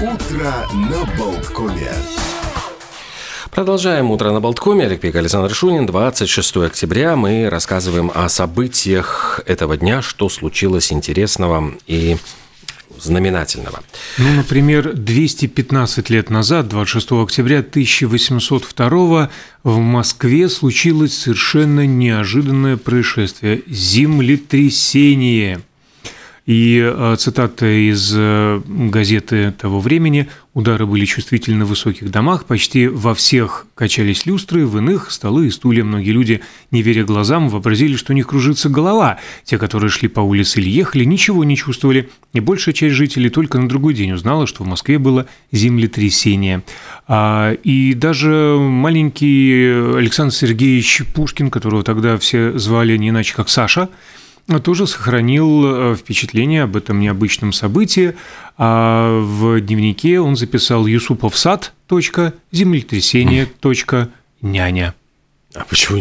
Утро на Болткоме. Продолжаем «Утро на Болткоме». Олег Пек, Александр Шунин. 26 октября. Мы рассказываем о событиях этого дня, что случилось интересного и знаменательного. Ну, например, 215 лет назад, 26 октября 1802 в Москве случилось совершенно неожиданное происшествие – землетрясение – и э, цитата из э, газеты того времени «Удары были чувствительны в высоких домах, почти во всех качались люстры, в иных – столы и стулья. Многие люди, не веря глазам, вообразили, что у них кружится голова. Те, которые шли по улице или ехали, ничего не чувствовали, и большая часть жителей только на другой день узнала, что в Москве было землетрясение. А, и даже маленький Александр Сергеевич Пушкин, которого тогда все звали не иначе как Саша – тоже сохранил э, впечатление об этом необычном событии. А в дневнике он записал Юсупов сад, точка, землетрясение, точка, няня. А почему?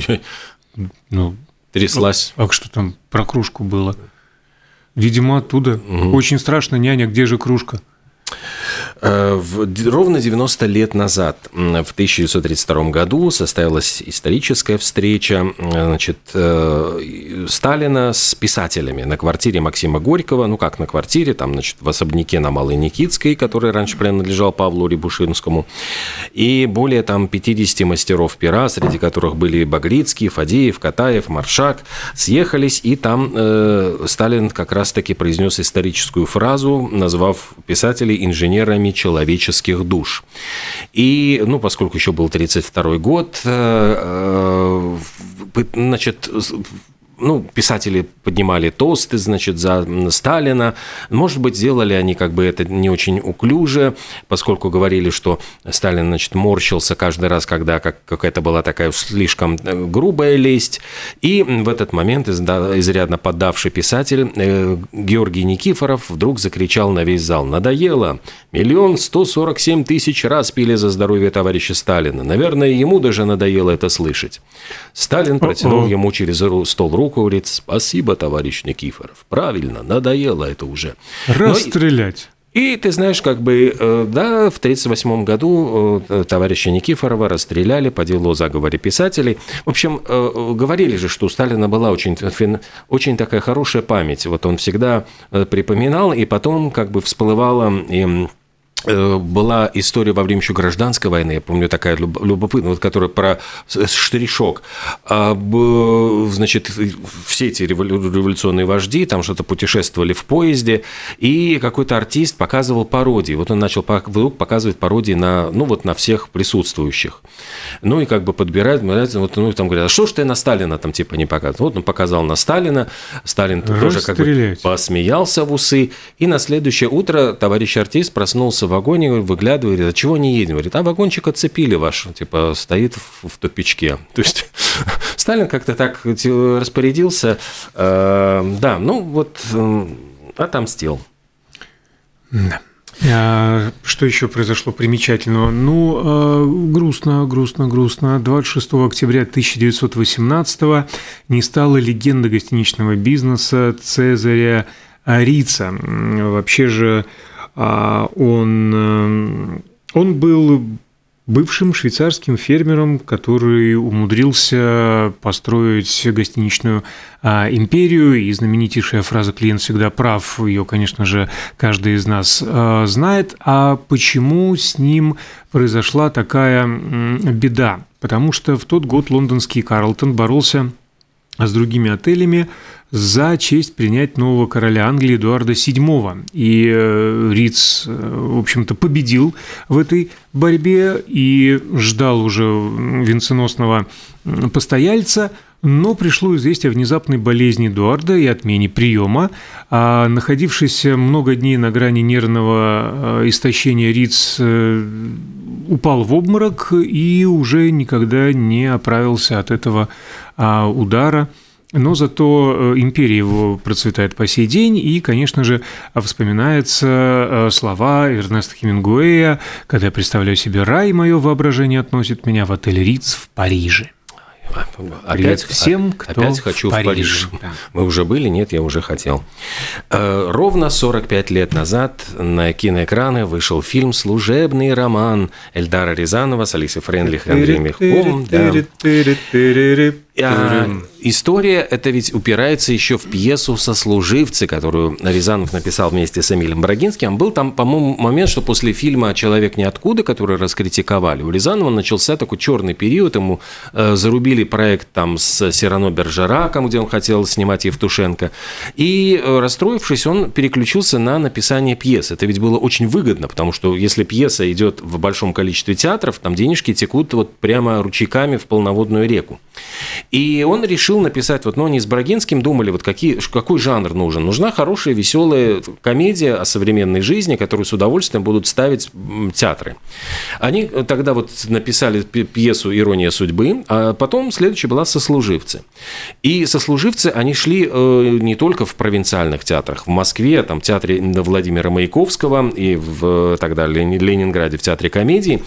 Ну, Тряслась. А что там про кружку было? Видимо, оттуда. Угу. Очень страшно, няня, где же кружка? Э, ровно 90 лет назад, в 1932 году, состоялась историческая встреча значит, э, Сталина с писателями на квартире Максима Горького. Ну, как на квартире, там, значит, в особняке на Малой Никитской, который раньше принадлежал Павлу Рябушинскому. И более там 50 мастеров пера, среди которых были Багрицкий, Фадеев, Катаев, Маршак, съехались, и там э, Сталин как раз-таки произнес историческую фразу, назвав писателей инженерами сотнями человеческих душ. И, ну, поскольку еще был 32 год, э, э, значит, ну, писатели поднимали тосты, значит, за Сталина. Может быть, сделали они как бы это не очень уклюже, поскольку говорили, что Сталин, значит, морщился каждый раз, когда как, какая-то была такая слишком э, грубая лесть. И в этот момент изрядно поддавший писатель э, Георгий Никифоров вдруг закричал на весь зал «Надоело! Миллион сто сорок семь тысяч раз пили за здоровье товарища Сталина. Наверное, ему даже надоело это слышать». Сталин протянул ему через стол руку руку, говорит, спасибо, товарищ Никифоров. Правильно, надоело это уже. Расстрелять. И ты знаешь, как бы, э, да, в 1938 году э, товарища Никифорова расстреляли по делу о заговоре писателей. В общем, э, говорили же, что у Сталина была очень, очень такая хорошая память. Вот он всегда припоминал, и потом как бы всплывала и Э, была история во время еще гражданской войны, я помню, такая любопытная, вот, которая про штришок. А, значит, все эти революционные вожди там что-то путешествовали в поезде, и какой-то артист показывал пародии. Вот он начал вдруг показывать пародии на, ну, вот на всех присутствующих. Ну, и как бы подбирает, вот, ну, там говорят, а что ж ты на Сталина там типа не показывал? Вот он показал на Сталина, Сталин тоже как бы посмеялся в усы, и на следующее утро товарищ артист проснулся в вагоне, выглядывает, говорит, а чего не едем? Говорит, а вагончик отцепили ваш, типа, стоит в, в тупичке. То есть Сталин как-то так распорядился. Э, да, ну вот э, отомстил. Да. А, что еще произошло примечательного? Ну, э, грустно, грустно, грустно. 26 октября 1918 не стала легенда гостиничного бизнеса Цезаря Рица. Вообще же он, э, он был бывшим швейцарским фермером, который умудрился построить гостиничную а, империю. И знаменитейшая фраза «клиент всегда прав», ее, конечно же, каждый из нас а, знает. А почему с ним произошла такая беда? Потому что в тот год лондонский Карлтон боролся с другими отелями за честь принять нового короля Англии Эдуарда VII. И э, Риц, э, в общем-то, победил в этой борьбе и ждал уже венценосного постояльца, но пришло известие о внезапной болезни Эдуарда и отмене приема. А находившийся много дней на грани нервного э, истощения Риц упал в обморок и уже никогда не оправился от этого а, удара – но зато э, империя его процветает по сей день, и, конечно же, вспоминаются э, слова Эрнеста Хемингуэя, когда я представляю себе рай, мое воображение относит меня в отель Риц в Париже. Опять всем, кто опять хочу в Париж. В Париж. Да. Мы уже были? Нет, я уже хотел. Э, ровно 45 лет назад на киноэкраны вышел фильм «Служебный роман» Эльдара Рязанова с Алисой Френдлих и Андреем Мягковым. Да. А, история это ведь упирается еще в пьесу «Сослуживцы», которую Рязанов написал вместе с Эмилем Брагинским. Был там, по-моему, момент, что после фильма «Человек ниоткуда», который раскритиковали, у Рязанова начался такой черный период. Ему э, зарубили проект там с Сирано Бержераком, где он хотел снимать Евтушенко. И, э, расстроившись, он переключился на написание пьес. Это ведь было очень выгодно, потому что если пьеса идет в большом количестве театров, там денежки текут вот прямо ручейками в полноводную реку. И он решил написать, вот, ну, они с Брагинским думали, вот какие, какой жанр нужен. Нужна хорошая, веселая комедия о современной жизни, которую с удовольствием будут ставить театры. Они тогда вот написали пьесу «Ирония судьбы», а потом следующая была «Сослуживцы». И «Сослуживцы», они шли э, не только в провинциальных театрах. В Москве, там, в театре Владимира Маяковского и в тогда Ленинграде в театре комедии.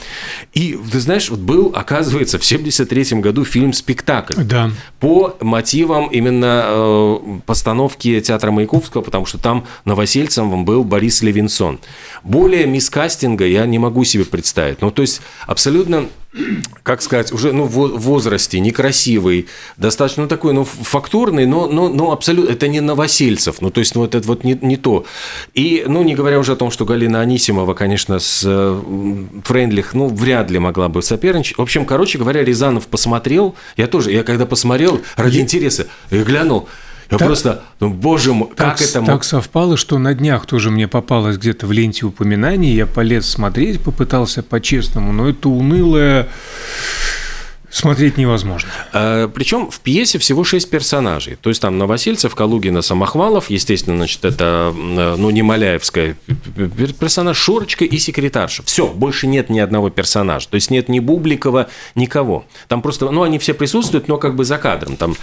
И, ты знаешь, вот был, оказывается, в 73 году фильм «Спектакль» да. по мотивам именно э, постановки театра Маяковского, потому что там Новосельцем был Борис Левинсон. Более мискастинга я не могу себе представить. Ну, то есть, абсолютно как сказать, уже ну, в возрасте, некрасивый, достаточно ну, такой, ну, фактурный, но, но, но абсолютно, это не Новосельцев, ну, то есть, ну, это вот не, не то. И, ну, не говоря уже о том, что Галина Анисимова, конечно, с Френдлих, ну, вряд ли могла бы соперничать. В общем, короче говоря, Рязанов посмотрел, я тоже, я когда посмотрел, ради интереса, я глянул, я так, просто, ну, боже мой, так, как это мог... Так совпало, что на днях тоже мне попалось где-то в ленте упоминаний, я полез смотреть, попытался по-честному, но это унылое смотреть невозможно. А, причем в пьесе всего шесть персонажей. То есть там Новосельцев, Калугина, Самохвалов, естественно, значит, это, ну, не Маляевская персонаж, Шурочка и секретарша. Все, больше нет ни одного персонажа. То есть нет ни Бубликова, никого. Там просто, ну, они все присутствуют, но как бы за кадром. Там.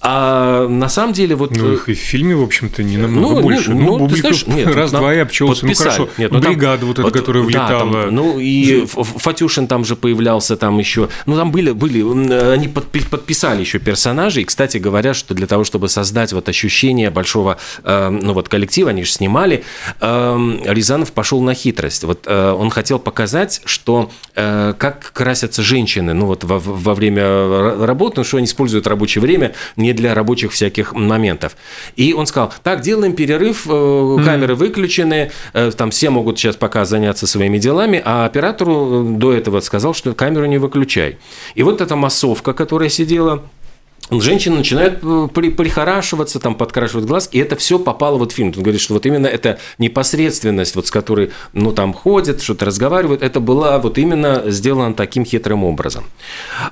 А на самом деле вот... Ну, их и в фильме, в общем-то, не намного ну, больше. Ну, ну Бубликов раз-два и обчелся. Ну, хорошо, нет, ну, бригада там, вот эта, вот, которая влетала. Да, там, ну, и Фатюшин там же появлялся, там еще... Ну, там были, были они подписали еще персонажей. И, кстати говоря, что для того, чтобы создать вот ощущение большого, э, ну вот коллектива, они же снимали, э, Рязанов пошел на хитрость. Вот э, он хотел показать, что как красятся женщины, ну вот во, во время работы, ну что они используют рабочее время не для рабочих всяких моментов. И он сказал, так, делаем перерыв, камеры mm-hmm. выключены, там все могут сейчас пока заняться своими делами, а оператору до этого сказал, что камеру не выключай. И вот эта массовка, которая сидела женщина начинает э, прихорашиваться, там, подкрашивать глаз, и это все попало вот в фильм. Он говорит, что вот именно эта непосредственность, вот с которой, ну, там ходят, что-то разговаривают, это была вот именно сделано таким хитрым образом.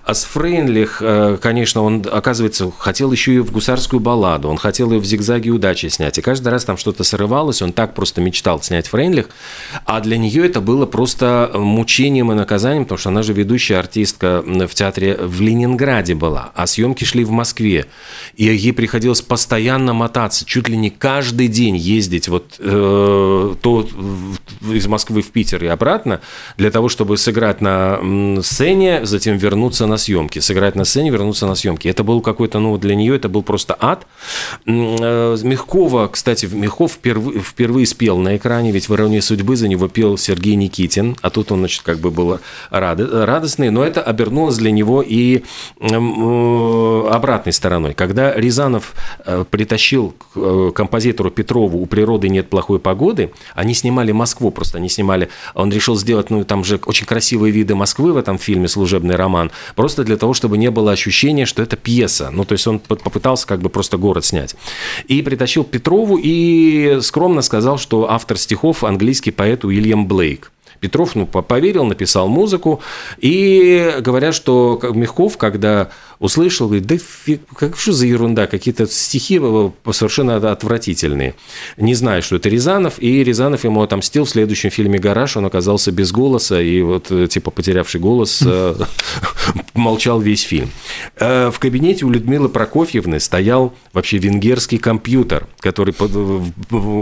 А с Фрейнлих, э, конечно, он, оказывается, хотел еще и в гусарскую балладу, он хотел и в «Зигзаге удачи» снять, и каждый раз там что-то срывалось, он так просто мечтал снять Фрейнлих, а для нее это было просто мучением и наказанием, потому что она же ведущая артистка в театре в Ленинграде была, а съемки шли в Москве, и ей приходилось постоянно мотаться, чуть ли не каждый день ездить вот э, то из Москвы в Питер и обратно, для того, чтобы сыграть на сцене, затем вернуться на съемки, сыграть на сцене, вернуться на съемки. Это был какой-то, ну, для нее это был просто ад. Э, Мягкова, кстати, Мягков впервые, впервые спел на экране, ведь в «Иронии судьбы» за него пел Сергей Никитин, а тут он, значит, как бы был радостный, но это обернулось для него и э, обратной стороной. Когда Рязанов э, притащил к э, композитору Петрову «У природы нет плохой погоды», они снимали Москву, просто они снимали, он решил сделать, ну, там же очень красивые виды Москвы в этом фильме «Служебный роман», просто для того, чтобы не было ощущения, что это пьеса. Ну, то есть он попытался как бы просто город снять. И притащил Петрову и скромно сказал, что автор стихов английский поэт Уильям Блейк. Петров ну, поверил, написал музыку. И говорят, что Мягков, когда услышал, говорит, да фиг, как что за ерунда, какие-то стихи совершенно отвратительные. Не знаю, что это Рязанов, и Рязанов ему отомстил в следующем фильме «Гараж», он оказался без голоса, и вот, э, типа, потерявший голос, э, молчал весь фильм. Э, в кабинете у Людмилы Прокофьевны стоял вообще венгерский компьютер, который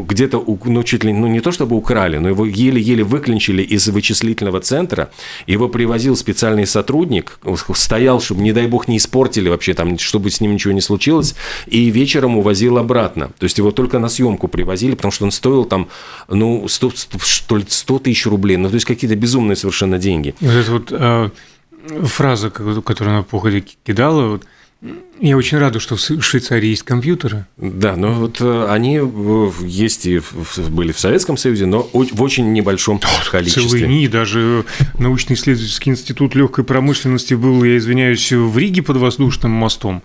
где-то, ну, чуть ли, ну, не то чтобы украли, но его еле-еле выключили из вычислительного центра, его привозил специальный сотрудник, стоял, чтобы, не дай бог, не испортили вообще там, чтобы с ним ничего не случилось, и вечером увозил обратно. То есть его только на съемку привозили, потому что он стоил там, ну, 100, 100, 100 тысяч рублей, ну, то есть какие-то безумные совершенно деньги. Вот эта вот э, фраза, которую она по ходу кидала, вот, я очень рада, что в Швейцарии есть компьютеры. Да, но вот э, они есть и были в Советском Союзе, но в очень небольшом количестве. Целые НИИ, даже научно-исследовательский институт легкой промышленности был, я извиняюсь, в Риге под воздушным мостом.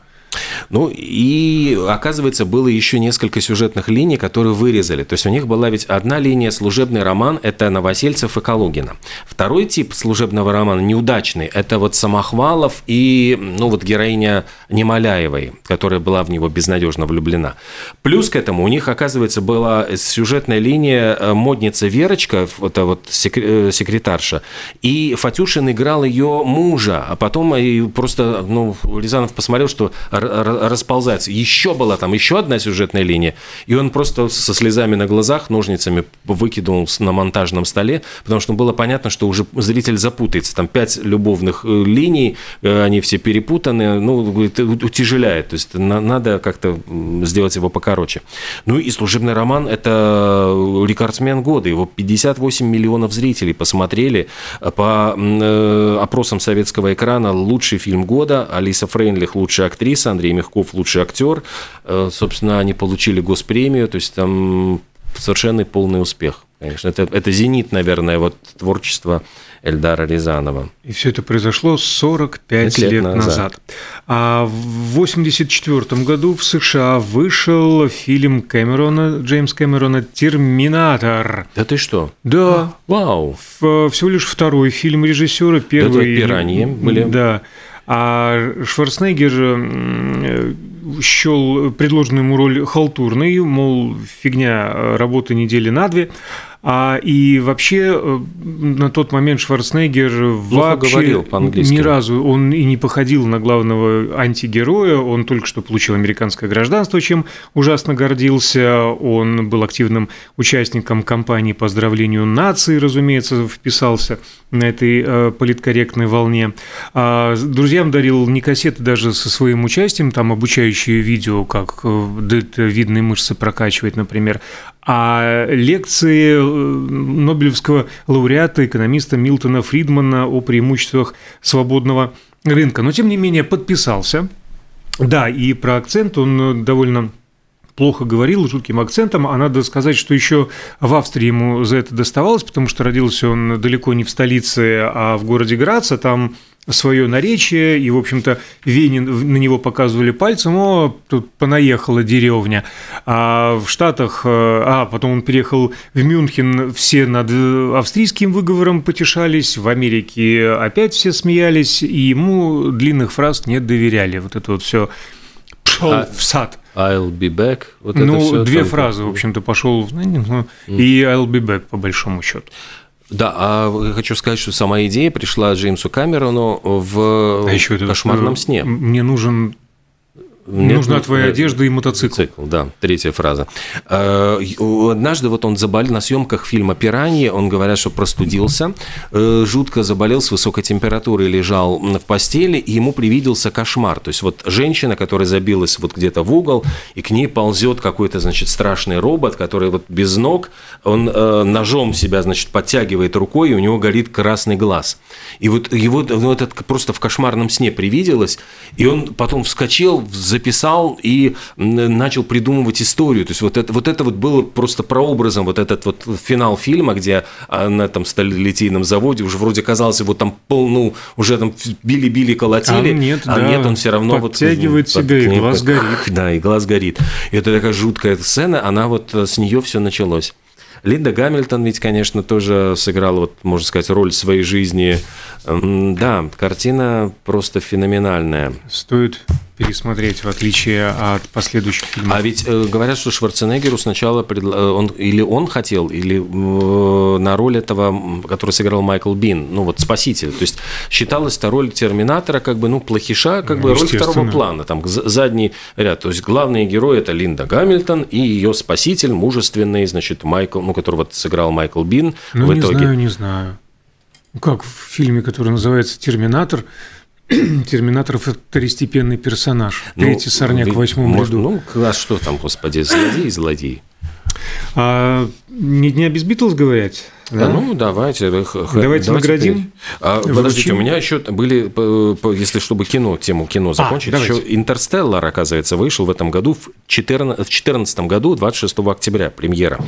Ну и, оказывается, было еще несколько сюжетных линий, которые вырезали. То есть у них была ведь одна линия служебный роман – это Новосельцев и Калугина. Второй тип служебного романа неудачный – это вот Самохвалов и, ну вот героиня Немоляевой, которая была в него безнадежно влюблена. Плюс к этому у них, оказывается, была сюжетная линия э, модница Верочка, это вот э, секретарша, и Фатюшин играл ее мужа, а потом и просто, ну, Рязанов посмотрел, что расползается. Еще была там еще одна сюжетная линия, и он просто со слезами на глазах ножницами выкинул на монтажном столе, потому что было понятно, что уже зритель запутается. Там пять любовных э, линий, э, они все перепутаны, ну, утяжеляет. То есть надо как-то сделать его покороче. Ну и служебный роман – это рекордсмен года. Его 58 миллионов зрителей посмотрели. По э, опросам советского экрана лучший фильм года, Алиса Фрейнлих – лучшая актриса, Андрей Мягков лучший актер. Э, собственно, они получили госпремию, то есть там совершенно полный успех. Конечно, это, это зенит, наверное, вот творчества Эльдара Рязанова. И все это произошло 45 лет, лет назад. назад. А в 1984 году в США вышел фильм Кэмерона, Джеймс Кэмерона «Терминатор». Да ты что? Да. А, вау. Всего лишь второй фильм режиссера. Первый... Это «Пираньи» были. Да. А Шварценеггер счел предложенную ему роль халтурной, мол, фигня, работы недели на две. А, и вообще э, на тот момент Шварценеггер Плохо вообще говорил по-английски. ни разу он и не походил на главного антигероя. Он только что получил американское гражданство, чем ужасно гордился. Он был активным участником кампании по оздоровлению нации, разумеется, вписался на этой э, политкорректной волне. А друзьям дарил не кассеты даже со своим участием, там обучающие видео, как э, видные мышцы прокачивать, например, а лекции Нобелевского лауреата, экономиста Милтона Фридмана о преимуществах свободного рынка. Но, тем не менее, подписался. Да, и про акцент он довольно плохо говорил, жутким акцентом, а надо сказать, что еще в Австрии ему за это доставалось, потому что родился он далеко не в столице, а в городе Граца, там свое наречие, и, в общем-то, Венин на него показывали пальцем, о, тут понаехала деревня. А в Штатах, э, а потом он переехал в Мюнхен, все над австрийским выговором потешались, в Америке опять все смеялись, и ему длинных фраз не доверяли. Вот это вот все пошел а, в сад. I'll be back. Вот ну, это все две фразы, в общем-то, пошел, ну, mm. и I'll be back, по большому счету. Да, а хочу сказать, что сама идея пришла Джеймсу Камерону в а еще кошмарном это, сне. Мне нужен мне Нужна твоя одежда и мотоцикл. Мотоцикл, да, третья фраза. Э, однажды вот он заболел на съемках фильма «Пираньи», он, говорят, что простудился, э, жутко заболел, с высокой температурой лежал в постели, и ему привиделся кошмар. То есть вот женщина, которая забилась вот где-то в угол, и к ней ползет какой-то, значит, страшный робот, который вот без ног, он э, ножом себя, значит, подтягивает рукой, и у него горит красный глаз. И вот его ну, это просто в кошмарном сне привиделось, и он потом вскочил, записал и начал придумывать историю. То есть вот это вот, это вот было просто прообразом, вот этот вот финал фильма, где на этом сталелитейном заводе уже вроде казалось, вот там пол, ну, уже там били-били, колотили, а нет, а да, нет он все равно подтягивает вот, себя, под, и глаз горит. Да, и глаз горит. И это такая жуткая сцена, она вот с нее все началось. Линда Гамильтон ведь, конечно, тоже сыграла, вот, можно сказать, роль своей жизни. Да, картина просто феноменальная. Стоит пересмотреть, в отличие от последующих фильмов. А ведь э, говорят, что Шварценеггеру сначала предла... Э, он или он хотел, или э, на роль этого, который сыграл Майкл Бин, ну вот спаситель. То есть считалась эта роль Терминатора как бы, ну, плохиша, как ну, бы роль второго плана, там задний ряд. То есть главные герои это Линда Гамильтон и ее спаситель, мужественный, значит, Майкл, ну, которого сыграл Майкл Бин ну, в не итоге. знаю, не знаю. Как в фильме, который называется «Терминатор», Терминатор второстепенный персонаж. Ну, Третий сорняк в восьмом может, ряду. Ну, а что там, господи, злодей, злодей. А, не дня без Битлз говорят? Да? Ну, давайте. Давайте, давайте наградим. А, подождите, у меня еще были, если чтобы кино, тему кино а, закончить, а, еще «Интерстеллар», оказывается, вышел в этом году, в 2014 году, 26 октября, премьера,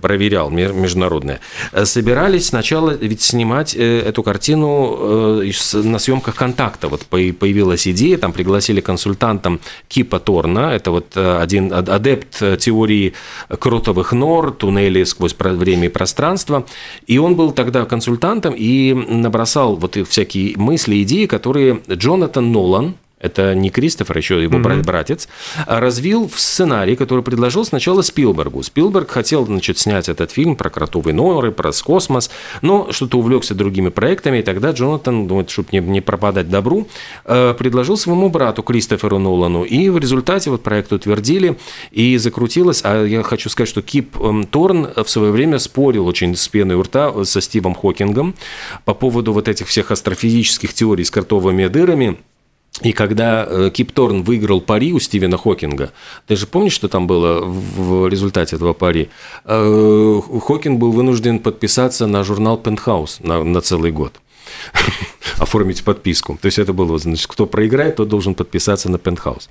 проверял, международная. Собирались сначала ведь снимать э, эту картину э, на съемках «Контакта». Вот появилась идея, там пригласили консультантом Кипа Торна, это вот э, один адепт теории кротовых нор, туннелей сквозь время и пространство – и он был тогда консультантом и набросал вот всякие мысли, идеи, которые Джонатан Нолан, это не Кристофер, а еще его mm-hmm. братец, а развил в сценарий, который предложил сначала Спилбергу. Спилберг хотел, значит, снять этот фильм про кротовые норы, про космос, но что-то увлекся другими проектами, и тогда Джонатан, думает, чтобы не, не пропадать добру, э, предложил своему брату Кристоферу Нолану, и в результате вот проект утвердили, и закрутилось, а я хочу сказать, что Кип эм, Торн в свое время спорил очень с пеной у рта со Стивом Хокингом по поводу вот этих всех астрофизических теорий с кротовыми дырами, и когда э, Кип Торн выиграл пари у Стивена Хокинга, ты же помнишь, что там было в результате этого пари? Э, Хокинг был вынужден подписаться на журнал «Пентхаус» на, на целый год. оформить подписку. То есть это было, значит, кто проиграет, тот должен подписаться на пентхаус.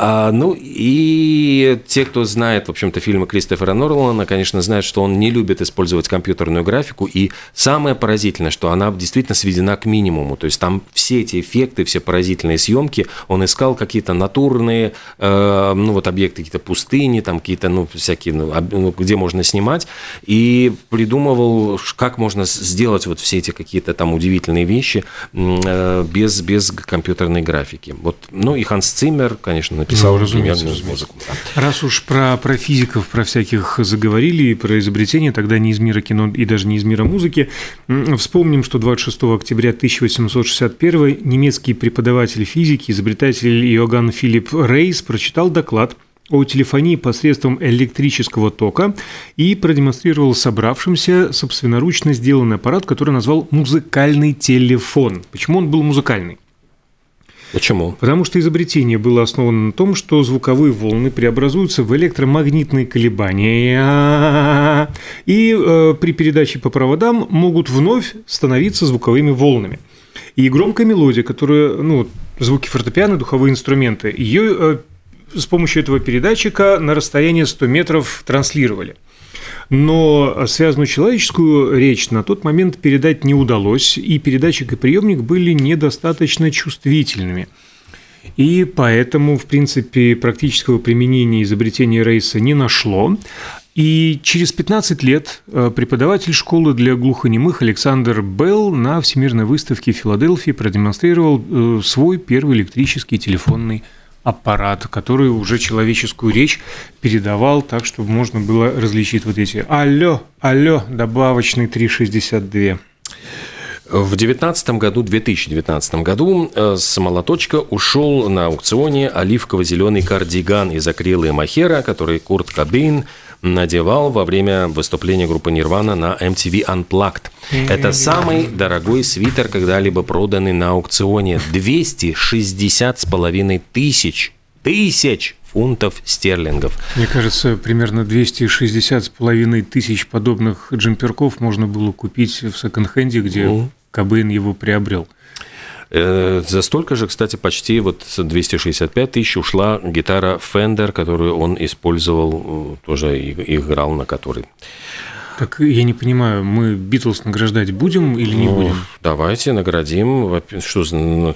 А, ну и те, кто знает, в общем-то, фильмы Кристофера Норлана, конечно, знают, что он не любит использовать компьютерную графику. И самое поразительное, что она действительно сведена к минимуму. То есть там все эти эффекты, все поразительные съемки, он искал какие-то натурные, э, ну вот объекты, какие-то пустыни, там какие-то, ну, всякие, ну, ну, где можно снимать, и придумывал, как можно сделать вот все эти какие-то там удивительные вещи э, без, без компьютерной графики. Вот, ну и Ханс Циммер, конечно, написал ну, разумеется, музыку. Раз уж про, про физиков, про всяких заговорили, про изобретения, тогда не из мира кино и даже не из мира музыки, вспомним, что 26 октября 1861 немецкий преподаватель физики, изобретатель Иоганн Филипп Рейс прочитал доклад – о телефонии посредством электрического тока и продемонстрировал собравшимся собственноручно сделанный аппарат, который назвал музыкальный телефон. Почему он был музыкальный? Почему? Потому что изобретение было основано на том, что звуковые волны преобразуются в электромагнитные колебания и э, при передаче по проводам могут вновь становиться звуковыми волнами. И громкая мелодия, которая, ну, звуки фортепиано, духовые инструменты, ее э, с помощью этого передатчика на расстояние 100 метров транслировали. Но связанную человеческую речь на тот момент передать не удалось, и передатчик и приемник были недостаточно чувствительными. И поэтому, в принципе, практического применения изобретения Рейса не нашло. И через 15 лет э, преподаватель школы для глухонемых Александр Белл на Всемирной выставке в Филадельфии продемонстрировал э, свой первый электрический телефонный аппарат, который уже человеческую речь передавал так, чтобы можно было различить вот эти «Алло, алло, добавочный 362». В 2019 году, 2019 году э, с молоточка ушел на аукционе оливково-зеленый кардиган из акрила и махера, который Курт Кобейн надевал во время выступления группы Нирвана на MTV Unplugged. Это самый дорогой свитер, когда-либо проданный на аукционе. 260 с половиной тысяч. Тысяч! фунтов стерлингов. Мне кажется, примерно 260 с половиной тысяч подобных джемперков можно было купить в секонд-хенде, где ну. Кобейн его приобрел. Э, за столько же, кстати, почти вот 265 тысяч ушла гитара Fender, которую он использовал, э, тоже играл на которой. Так я не понимаю, мы Битлз награждать будем или не ну, будем? Давайте наградим. Что ну,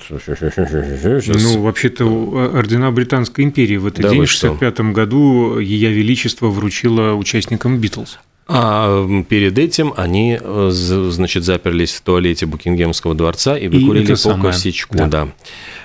ну вообще-то ордена Британской империи в этот да день, в 65 году, Ее Величество вручило участникам Битлз. А перед этим они, э, значит, заперлись в туалете Букингемского дворца и выкурили и по косячку, да. да.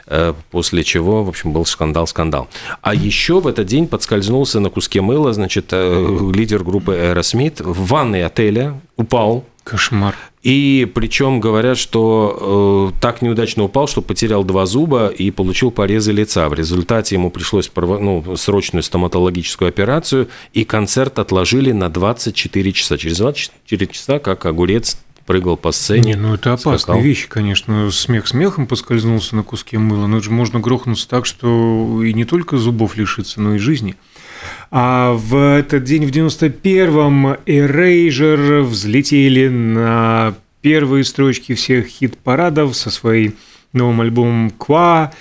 Э, после чего, в общем, был скандал-скандал. А еще в этот день подскользнулся на куске мыла, значит, э, лидер группы Aerosmith в ванной отеля упал. Кошмар. И причем говорят, что э, так неудачно упал, что потерял два зуба и получил порезы лица. В результате ему пришлось ну, срочную стоматологическую операцию, и концерт отложили на 24 часа. Через 24 часа, как огурец, прыгал по сцене. Не, ну это опасная скакал. вещь, конечно. Смех смехом поскользнулся на куске мыла, но это же можно грохнуться так, что и не только зубов лишиться, но и жизни. А в этот день, в 91-м, Erasure взлетели на первые строчки всех хит-парадов со своим новым альбомом «Ква»,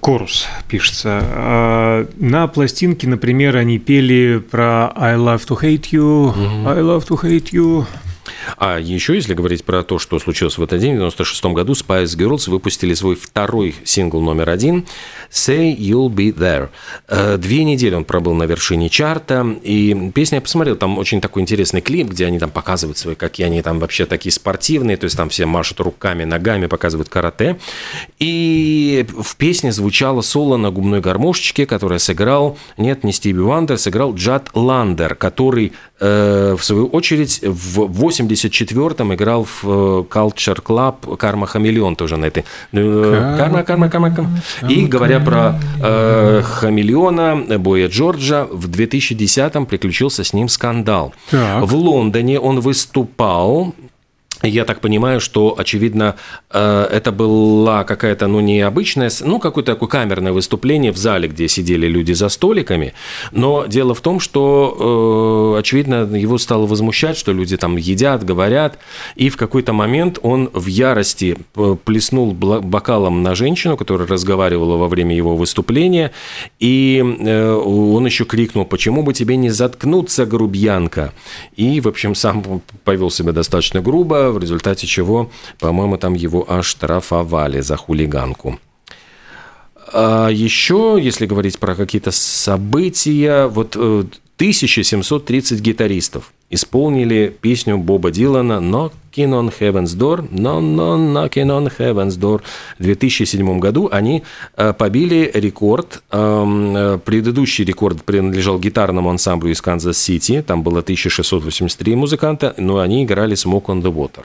Корус пишется. А на пластинке, например, они пели про I love to hate you, I love to hate you, а еще, если говорить про то, что случилось в этот день, в 96 году Spice Girls выпустили свой второй сингл номер один «Say You'll Be There». Э, две недели он пробыл на вершине чарта, и песня я посмотрел, там очень такой интересный клип, где они там показывают свои, какие они там вообще такие спортивные, то есть там все машут руками, ногами, показывают карате. И в песне звучало соло на губной гармошечке, которое сыграл, нет, не Стиви Вандер, сыграл Джад Ландер, который, э, в свою очередь, в 84-м играл в э, Culture Club Karma Chameleon тоже на этой. Э, karma, karma, karma, karma. И говоря про э, Хамелеона, Боя Джорджа, в 2010-м приключился с ним скандал. Так. В Лондоне он выступал я так понимаю, что, очевидно, э, это была какая-то, ну, необычная, ну, какое-то такое камерное выступление в зале, где сидели люди за столиками. Но дело в том, что, э, очевидно, его стало возмущать, что люди там едят, говорят. И в какой-то момент он в ярости плеснул бокалом на женщину, которая разговаривала во время его выступления. И э, он еще крикнул, почему бы тебе не заткнуться, грубьянка? И, в общем, сам повел себя достаточно грубо, в результате чего, по-моему, там его оштрафовали за хулиганку. А еще, если говорить про какие-то события, вот 1730 э, гитаристов исполнили песню Боба Дилана «Knocking on Heaven's Door», «Knock, knock, knocking on Heaven's Door». В 2007 году они э, побили рекорд. Эм, э, предыдущий рекорд принадлежал гитарному ансамблю из Канзас-Сити. Там было 1683 музыканта, но они играли «Smoke on the Water».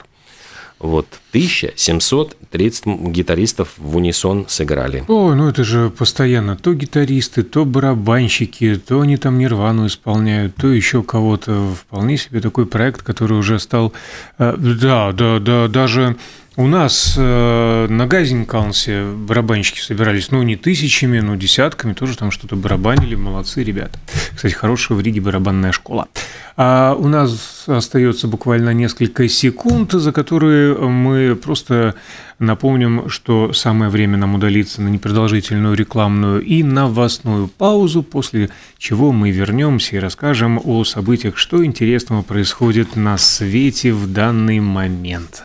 Вот 1730 гитаристов в унисон сыграли. О, ну это же постоянно то гитаристы, то барабанщики, то они там Нирвану исполняют, то еще кого-то. Вполне себе такой проект, который уже стал... Э, да, да, да, даже у нас э, на Газинкаунсе барабанщики собирались, ну, не тысячами, но десятками, тоже там что-то барабанили, молодцы ребята. Кстати, хорошая в Риге барабанная школа. А у нас остается буквально несколько секунд, за которые мы просто напомним, что самое время нам удалиться на непродолжительную рекламную и новостную паузу, после чего мы вернемся и расскажем о событиях, что интересного происходит на свете в данный момент.